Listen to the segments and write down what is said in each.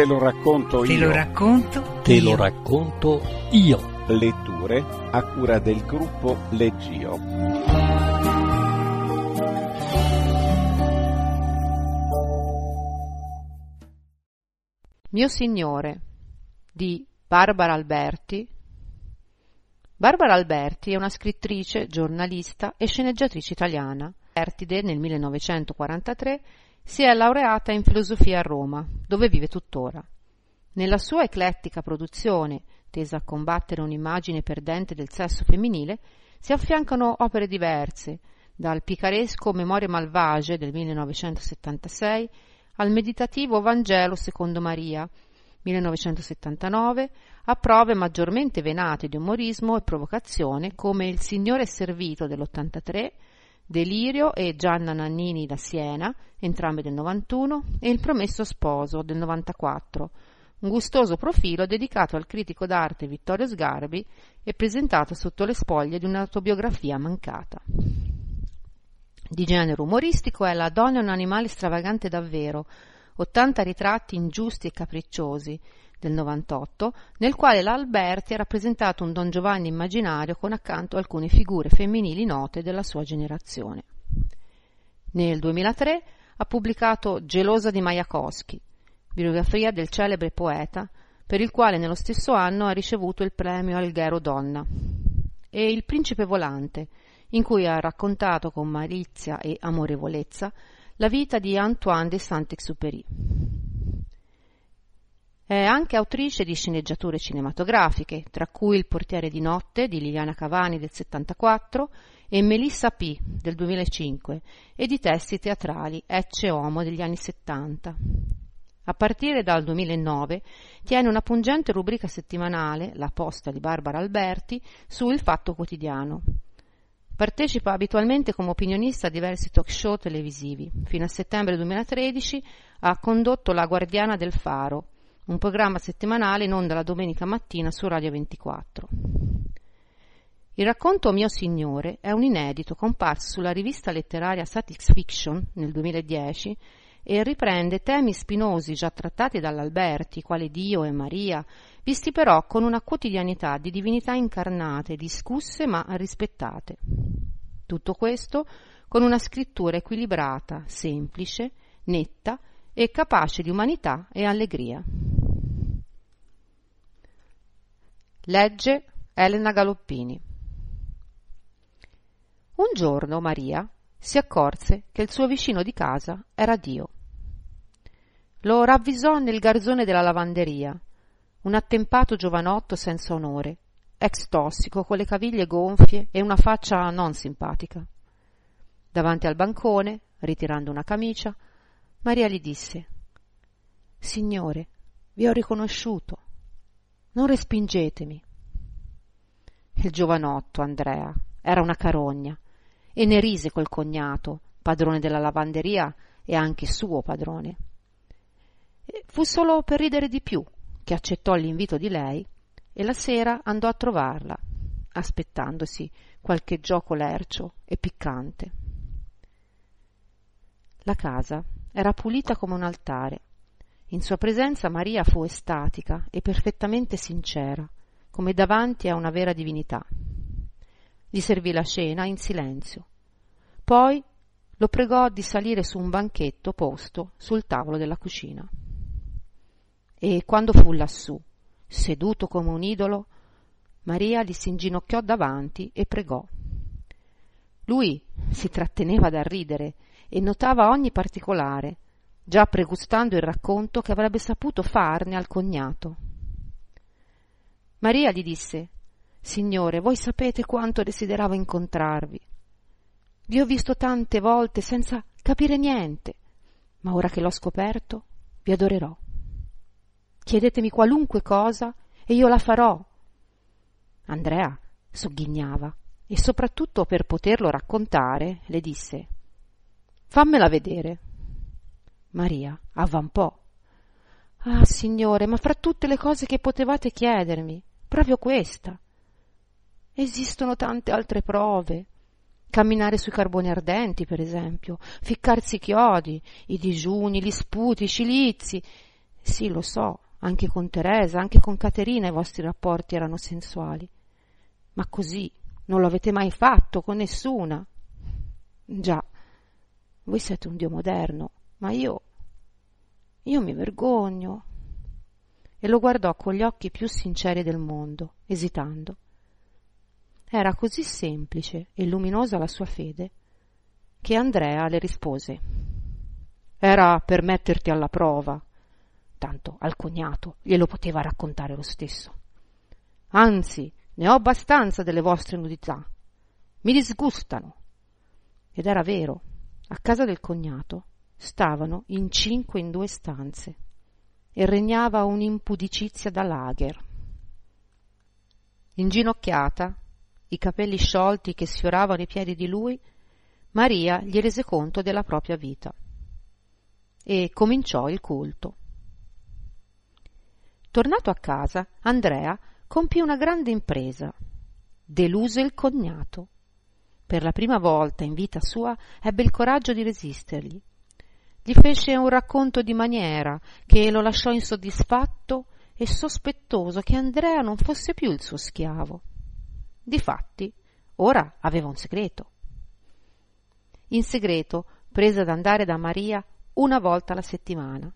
Te lo racconto Te io. lo racconto. Te io. lo racconto io. Letture a cura del gruppo Leggio. Mio Signore di Barbara Alberti. Barbara Alberti è una scrittrice, giornalista e sceneggiatrice italiana. Albertide nel 1943 si è laureata in filosofia a Roma, dove vive tuttora. Nella sua eclettica produzione, tesa a combattere un'immagine perdente del sesso femminile, si affiancano opere diverse, dal picaresco Memorie malvagie del 1976 al meditativo Vangelo secondo Maria 1979 a prove maggiormente venate di umorismo e provocazione come Il Signore servito dell'83, Delirio e Gianna Nannini da Siena, entrambe del 91, e Il promesso sposo del 94, un gustoso profilo dedicato al critico d'arte Vittorio Sgarbi e presentato sotto le spoglie di un'autobiografia mancata. Di genere umoristico è La donna è un animale stravagante davvero, 80 ritratti ingiusti e capricciosi del 98, nel quale l'Alberti ha rappresentato un Don Giovanni immaginario con accanto alcune figure femminili note della sua generazione. Nel 2003 ha pubblicato Gelosa di Majakowski, biografia del celebre poeta, per il quale nello stesso anno ha ricevuto il premio Alghero Donna, e Il Principe Volante, in cui ha raccontato con malizia e amorevolezza la vita di Antoine de Saint-Exupéry. È anche autrice di sceneggiature cinematografiche, tra cui Il portiere di notte di Liliana Cavani del 74 e Melissa P del 2005 e di testi teatrali Ecce Homo degli anni 70. A partire dal 2009 tiene una pungente rubrica settimanale, La posta di Barbara Alberti, su Il Fatto Quotidiano. Partecipa abitualmente come opinionista a diversi talk show televisivi. Fino a settembre 2013 ha condotto La Guardiana del Faro, un programma settimanale in onda la domenica mattina su Radio 24. Il racconto Mio Signore è un inedito comparso sulla rivista letteraria Satix Fiction nel 2010 e riprende temi spinosi già trattati dall'Alberti, quali Dio e Maria, visti però con una quotidianità di divinità incarnate, discusse ma rispettate. Tutto questo con una scrittura equilibrata, semplice, netta e capace di umanità e allegria. Legge Elena Galoppini. Un giorno Maria si accorse che il suo vicino di casa era Dio. Lo ravvisò nel garzone della lavanderia, un attempato giovanotto senza onore, ex tossico con le caviglie gonfie e una faccia non simpatica. Davanti al bancone, ritirando una camicia, Maria gli disse Signore, vi ho riconosciuto. Non respingetemi. Il giovanotto, Andrea, era una carogna e ne rise col cognato, padrone della lavanderia e anche suo padrone. Fu solo per ridere di più che accettò l'invito di lei e la sera andò a trovarla, aspettandosi qualche gioco lercio e piccante. La casa era pulita come un altare. In sua presenza Maria fu estatica e perfettamente sincera, come davanti a una vera divinità. Gli servì la cena in silenzio. Poi lo pregò di salire su un banchetto posto sul tavolo della cucina. E quando fu lassù, seduto come un idolo, Maria gli si inginocchiò davanti e pregò. Lui si tratteneva dal ridere e notava ogni particolare, già pregustando il racconto che avrebbe saputo farne al cognato. Maria gli disse Signore, voi sapete quanto desideravo incontrarvi. Vi ho visto tante volte senza capire niente, ma ora che l'ho scoperto, vi adorerò. Chiedetemi qualunque cosa e io la farò. Andrea sogghignava e soprattutto per poterlo raccontare le disse Fammela vedere. Maria avvampò. Ah, signore, ma fra tutte le cose che potevate chiedermi, proprio questa. Esistono tante altre prove. Camminare sui carboni ardenti, per esempio, ficcarsi i chiodi, i digiuni, gli sputi, i cilizi. Sì, lo so, anche con Teresa, anche con Caterina i vostri rapporti erano sensuali. Ma così non lo avete mai fatto con nessuna. Già, voi siete un Dio moderno, ma io. io mi vergogno. E lo guardò con gli occhi più sinceri del mondo, esitando. Era così semplice e luminosa la sua fede che Andrea le rispose Era per metterti alla prova. Tanto al cognato glielo poteva raccontare lo stesso. Anzi, ne ho abbastanza delle vostre nudità. Mi disgustano. Ed era vero. A casa del cognato stavano in cinque in due stanze e regnava un'impudicizia da lager. Inginocchiata, i capelli sciolti che sfioravano i piedi di lui, Maria gli rese conto della propria vita e cominciò il culto. Tornato a casa, Andrea compì una grande impresa. Deluse il cognato. Per la prima volta in vita sua ebbe il coraggio di resistergli. Gli fece un racconto di maniera che lo lasciò insoddisfatto e sospettoso che Andrea non fosse più il suo schiavo. Difatti, ora aveva un segreto. In segreto prese ad andare da Maria una volta alla settimana.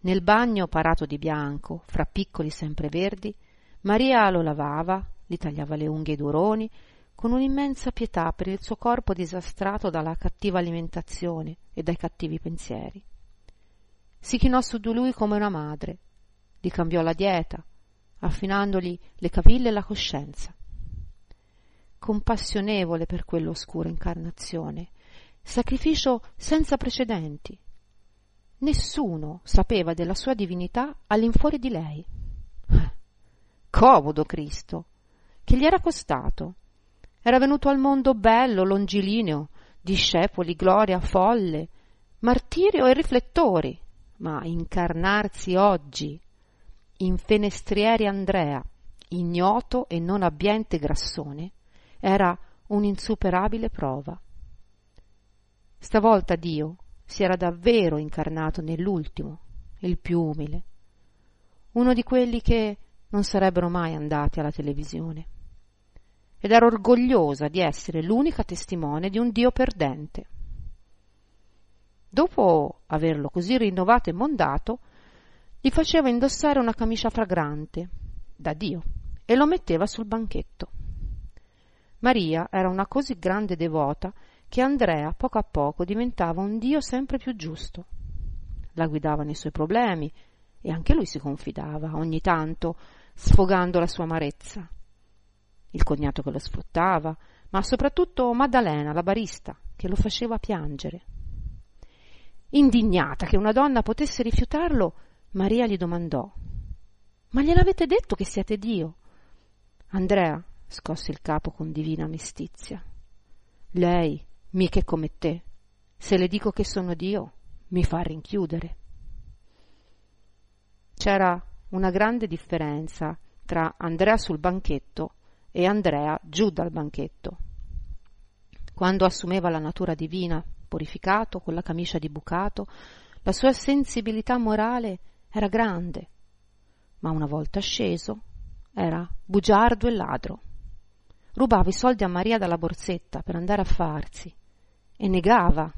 Nel bagno parato di bianco, fra piccoli sempreverdi, Maria lo lavava, gli tagliava le unghie ai duroni, con un'immensa pietà per il suo corpo disastrato dalla cattiva alimentazione e dai cattivi pensieri. Si chinò su di lui come una madre, gli cambiò la dieta, affinandogli le caviglie e la coscienza. Compassionevole per quell'oscura incarnazione, sacrificio senza precedenti. Nessuno sapeva della sua divinità all'infuori di lei comodo Cristo, che gli era costato. Era venuto al mondo bello, longilineo, discepoli, gloria, folle, martirio e riflettori, ma incarnarsi oggi in fenestrieri Andrea, ignoto e non abbiente grassone, era un'insuperabile prova. Stavolta Dio si era davvero incarnato nell'ultimo, il più umile, uno di quelli che non sarebbero mai andati alla televisione. Ed ero orgogliosa di essere l'unica testimone di un Dio perdente. Dopo averlo così rinnovato e mondato, gli faceva indossare una camicia fragrante, da Dio, e lo metteva sul banchetto. Maria era una così grande devota che Andrea poco a poco diventava un Dio sempre più giusto. La guidava nei suoi problemi e anche lui si confidava ogni tanto sfogando la sua amarezza. Il cognato che lo sfruttava, ma soprattutto Maddalena, la barista, che lo faceva piangere. Indignata che una donna potesse rifiutarlo, Maria gli domandò Ma gliel'avete detto che siete Dio? Andrea scosse il capo con divina mestizia. Lei, mica come te, se le dico che sono Dio, mi fa rinchiudere. C'era una grande differenza tra Andrea sul banchetto e Andrea giù dal banchetto. Quando assumeva la natura divina, purificato, con la camicia di bucato, la sua sensibilità morale era grande, ma una volta sceso era bugiardo e ladro. Rubava i soldi a Maria dalla borsetta per andare a farsi e negava.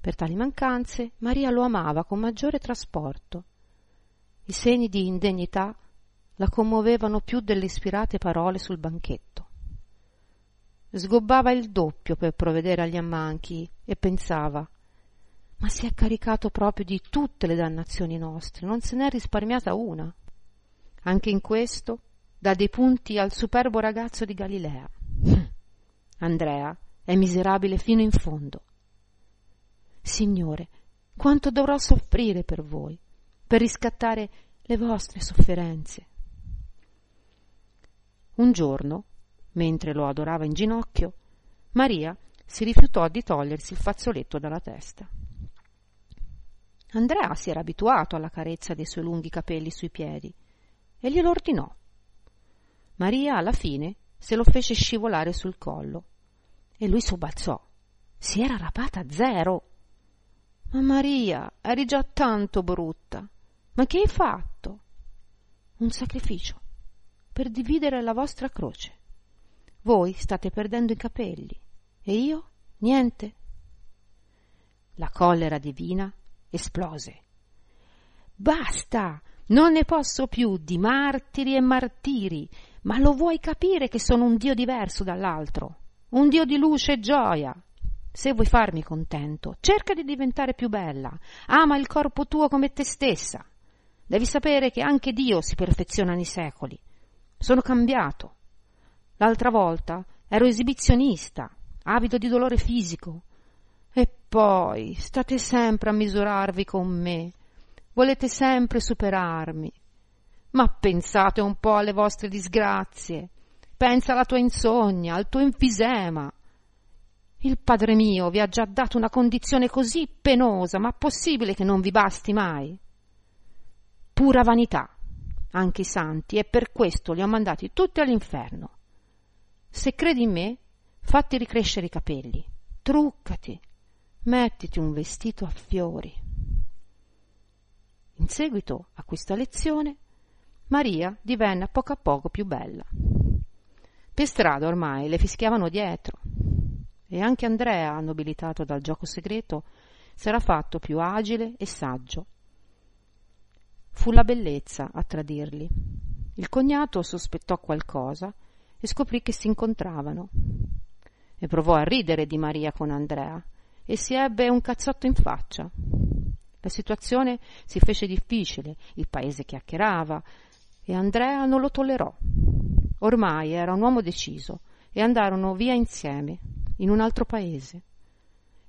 Per tali mancanze Maria lo amava con maggiore trasporto i segni di indegnità la commuovevano più delle ispirate parole sul banchetto. Sgobbava il doppio per provvedere agli ammanchi e pensava ma si è caricato proprio di tutte le dannazioni nostre, non se n'è risparmiata una. Anche in questo dà dei punti al superbo ragazzo di Galilea. Andrea è miserabile fino in fondo. Signore, quanto dovrò soffrire per voi? per riscattare le vostre sofferenze. Un giorno, mentre lo adorava in ginocchio, Maria si rifiutò di togliersi il fazzoletto dalla testa. Andrea si era abituato alla carezza dei suoi lunghi capelli sui piedi e glielo ordinò. Maria alla fine se lo fece scivolare sul collo e lui sobbalzò. Si era rapata zero. Ma Maria, eri già tanto brutta. Ma che hai fatto? Un sacrificio per dividere la vostra croce. Voi state perdendo i capelli e io niente. La collera divina esplose. Basta! Non ne posso più di martiri e martiri, ma lo vuoi capire che sono un Dio diverso dall'altro? Un Dio di luce e gioia. Se vuoi farmi contento, cerca di diventare più bella. Ama il corpo tuo come te stessa. Devi sapere che anche Dio si perfeziona nei secoli. Sono cambiato. L'altra volta ero esibizionista, avido di dolore fisico. E poi state sempre a misurarvi con me. Volete sempre superarmi. Ma pensate un po' alle vostre disgrazie. Pensa alla tua insonnia, al tuo enfisema. Il Padre mio vi ha già dato una condizione così penosa, ma possibile che non vi basti mai? Pura vanità, anche i santi, e per questo li ho mandati tutti all'inferno. Se credi in me, fatti ricrescere i capelli, truccati, mettiti un vestito a fiori. In seguito a questa lezione, Maria divenne a poco a poco più bella. Per strada ormai le fischiavano dietro e anche Andrea, nobilitato dal gioco segreto, s'era fatto più agile e saggio. Fu la bellezza a tradirli. Il cognato sospettò qualcosa e scoprì che si incontravano. E provò a ridere di Maria con Andrea e si ebbe un cazzotto in faccia. La situazione si fece difficile, il paese chiacchierava e Andrea non lo tollerò. Ormai era un uomo deciso e andarono via insieme, in un altro paese.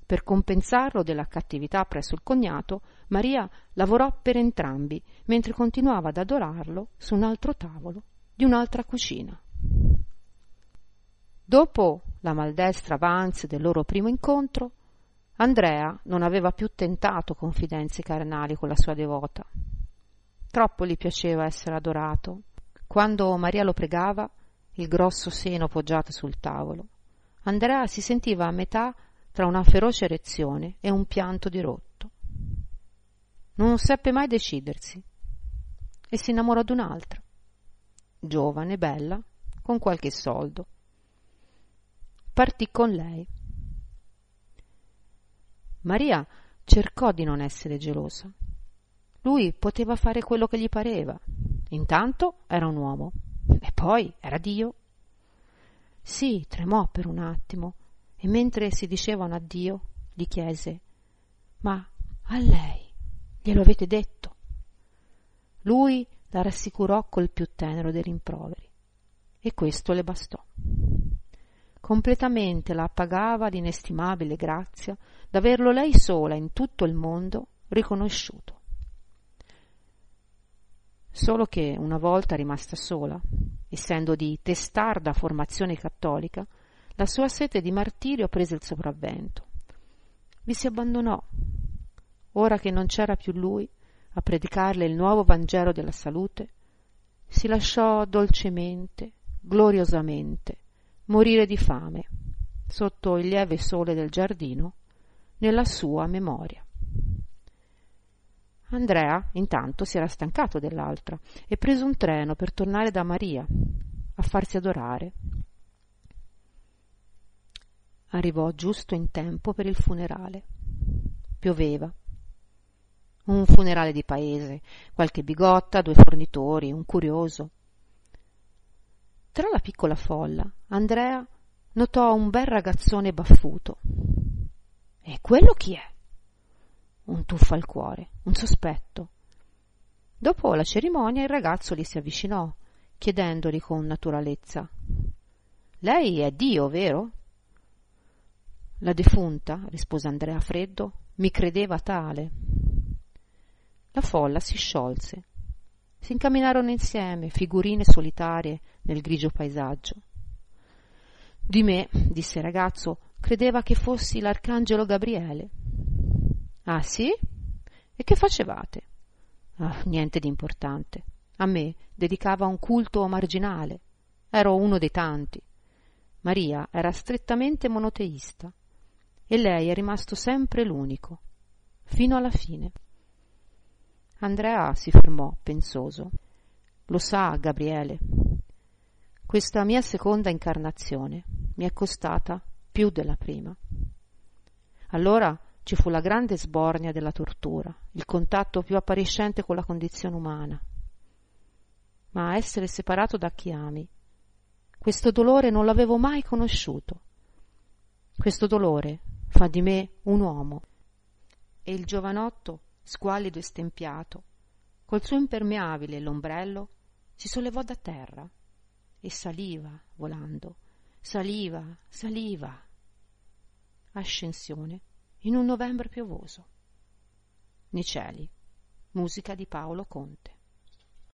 Per compensarlo della cattività presso il cognato, Maria lavorò per entrambi, mentre continuava ad adorarlo su un altro tavolo di un'altra cucina. Dopo la maldestra avance del loro primo incontro, Andrea non aveva più tentato confidenze carnali con la sua devota. Troppo gli piaceva essere adorato. Quando Maria lo pregava, il grosso seno poggiato sul tavolo, Andrea si sentiva a metà tra una feroce erezione e un pianto dirotto. Non seppe mai decidersi e si innamorò d'un'altra, giovane, bella, con qualche soldo. Partì con lei Maria cercò di non essere gelosa. Lui poteva fare quello che gli pareva. Intanto era un uomo e poi era Dio. Sì, tremò per un attimo e mentre si dicevano addio gli chiese Ma a lei glielo avete detto? Lui la rassicurò col più tenero dei rimproveri e questo le bastò completamente la appagava l'inestimabile grazia d'averlo lei sola in tutto il mondo riconosciuto. Solo che una volta rimasta sola, essendo di testarda formazione cattolica, la sua sete di martirio prese il sopravvento. Vi si abbandonò. Ora che non c'era più lui a predicarle il nuovo Vangelo della salute, si lasciò dolcemente, gloriosamente, morire di fame sotto il lieve sole del giardino nella sua memoria. Andrea intanto si era stancato dell'altra e prese un treno per tornare da Maria a farsi adorare. Arrivò giusto in tempo per il funerale. Pioveva. Un funerale di paese, qualche bigotta, due fornitori, un curioso. Tra la piccola folla, Andrea notò un bel ragazzone baffuto. E quello chi è? Un tuffo al cuore, un sospetto. Dopo la cerimonia il ragazzo gli si avvicinò, chiedendogli con naturalezza Lei è Dio, vero? La defunta, rispose Andrea freddo, mi credeva tale. La folla si sciolse si incamminarono insieme, figurine solitarie nel grigio paesaggio. Di me, disse il ragazzo, credeva che fossi l'arcangelo Gabriele. Ah sì? E che facevate? Ah, niente di importante. A me dedicava un culto marginale. Ero uno dei tanti. Maria era strettamente monoteista e lei è rimasto sempre l'unico. fino alla fine. Andrea si fermò, pensoso. Lo sa, Gabriele. Questa mia seconda incarnazione mi è costata più della prima. Allora ci fu la grande sbornia della tortura, il contatto più appariscente con la condizione umana. Ma essere separato da chi ami, questo dolore non l'avevo mai conosciuto. Questo dolore fa di me un uomo. E il giovanotto, squallido e stempiato, col suo impermeabile e l'ombrello, si sollevò da terra e saliva volando, saliva, saliva. Ascensione in un novembre piovoso. Nei cieli, musica di Paolo Conte.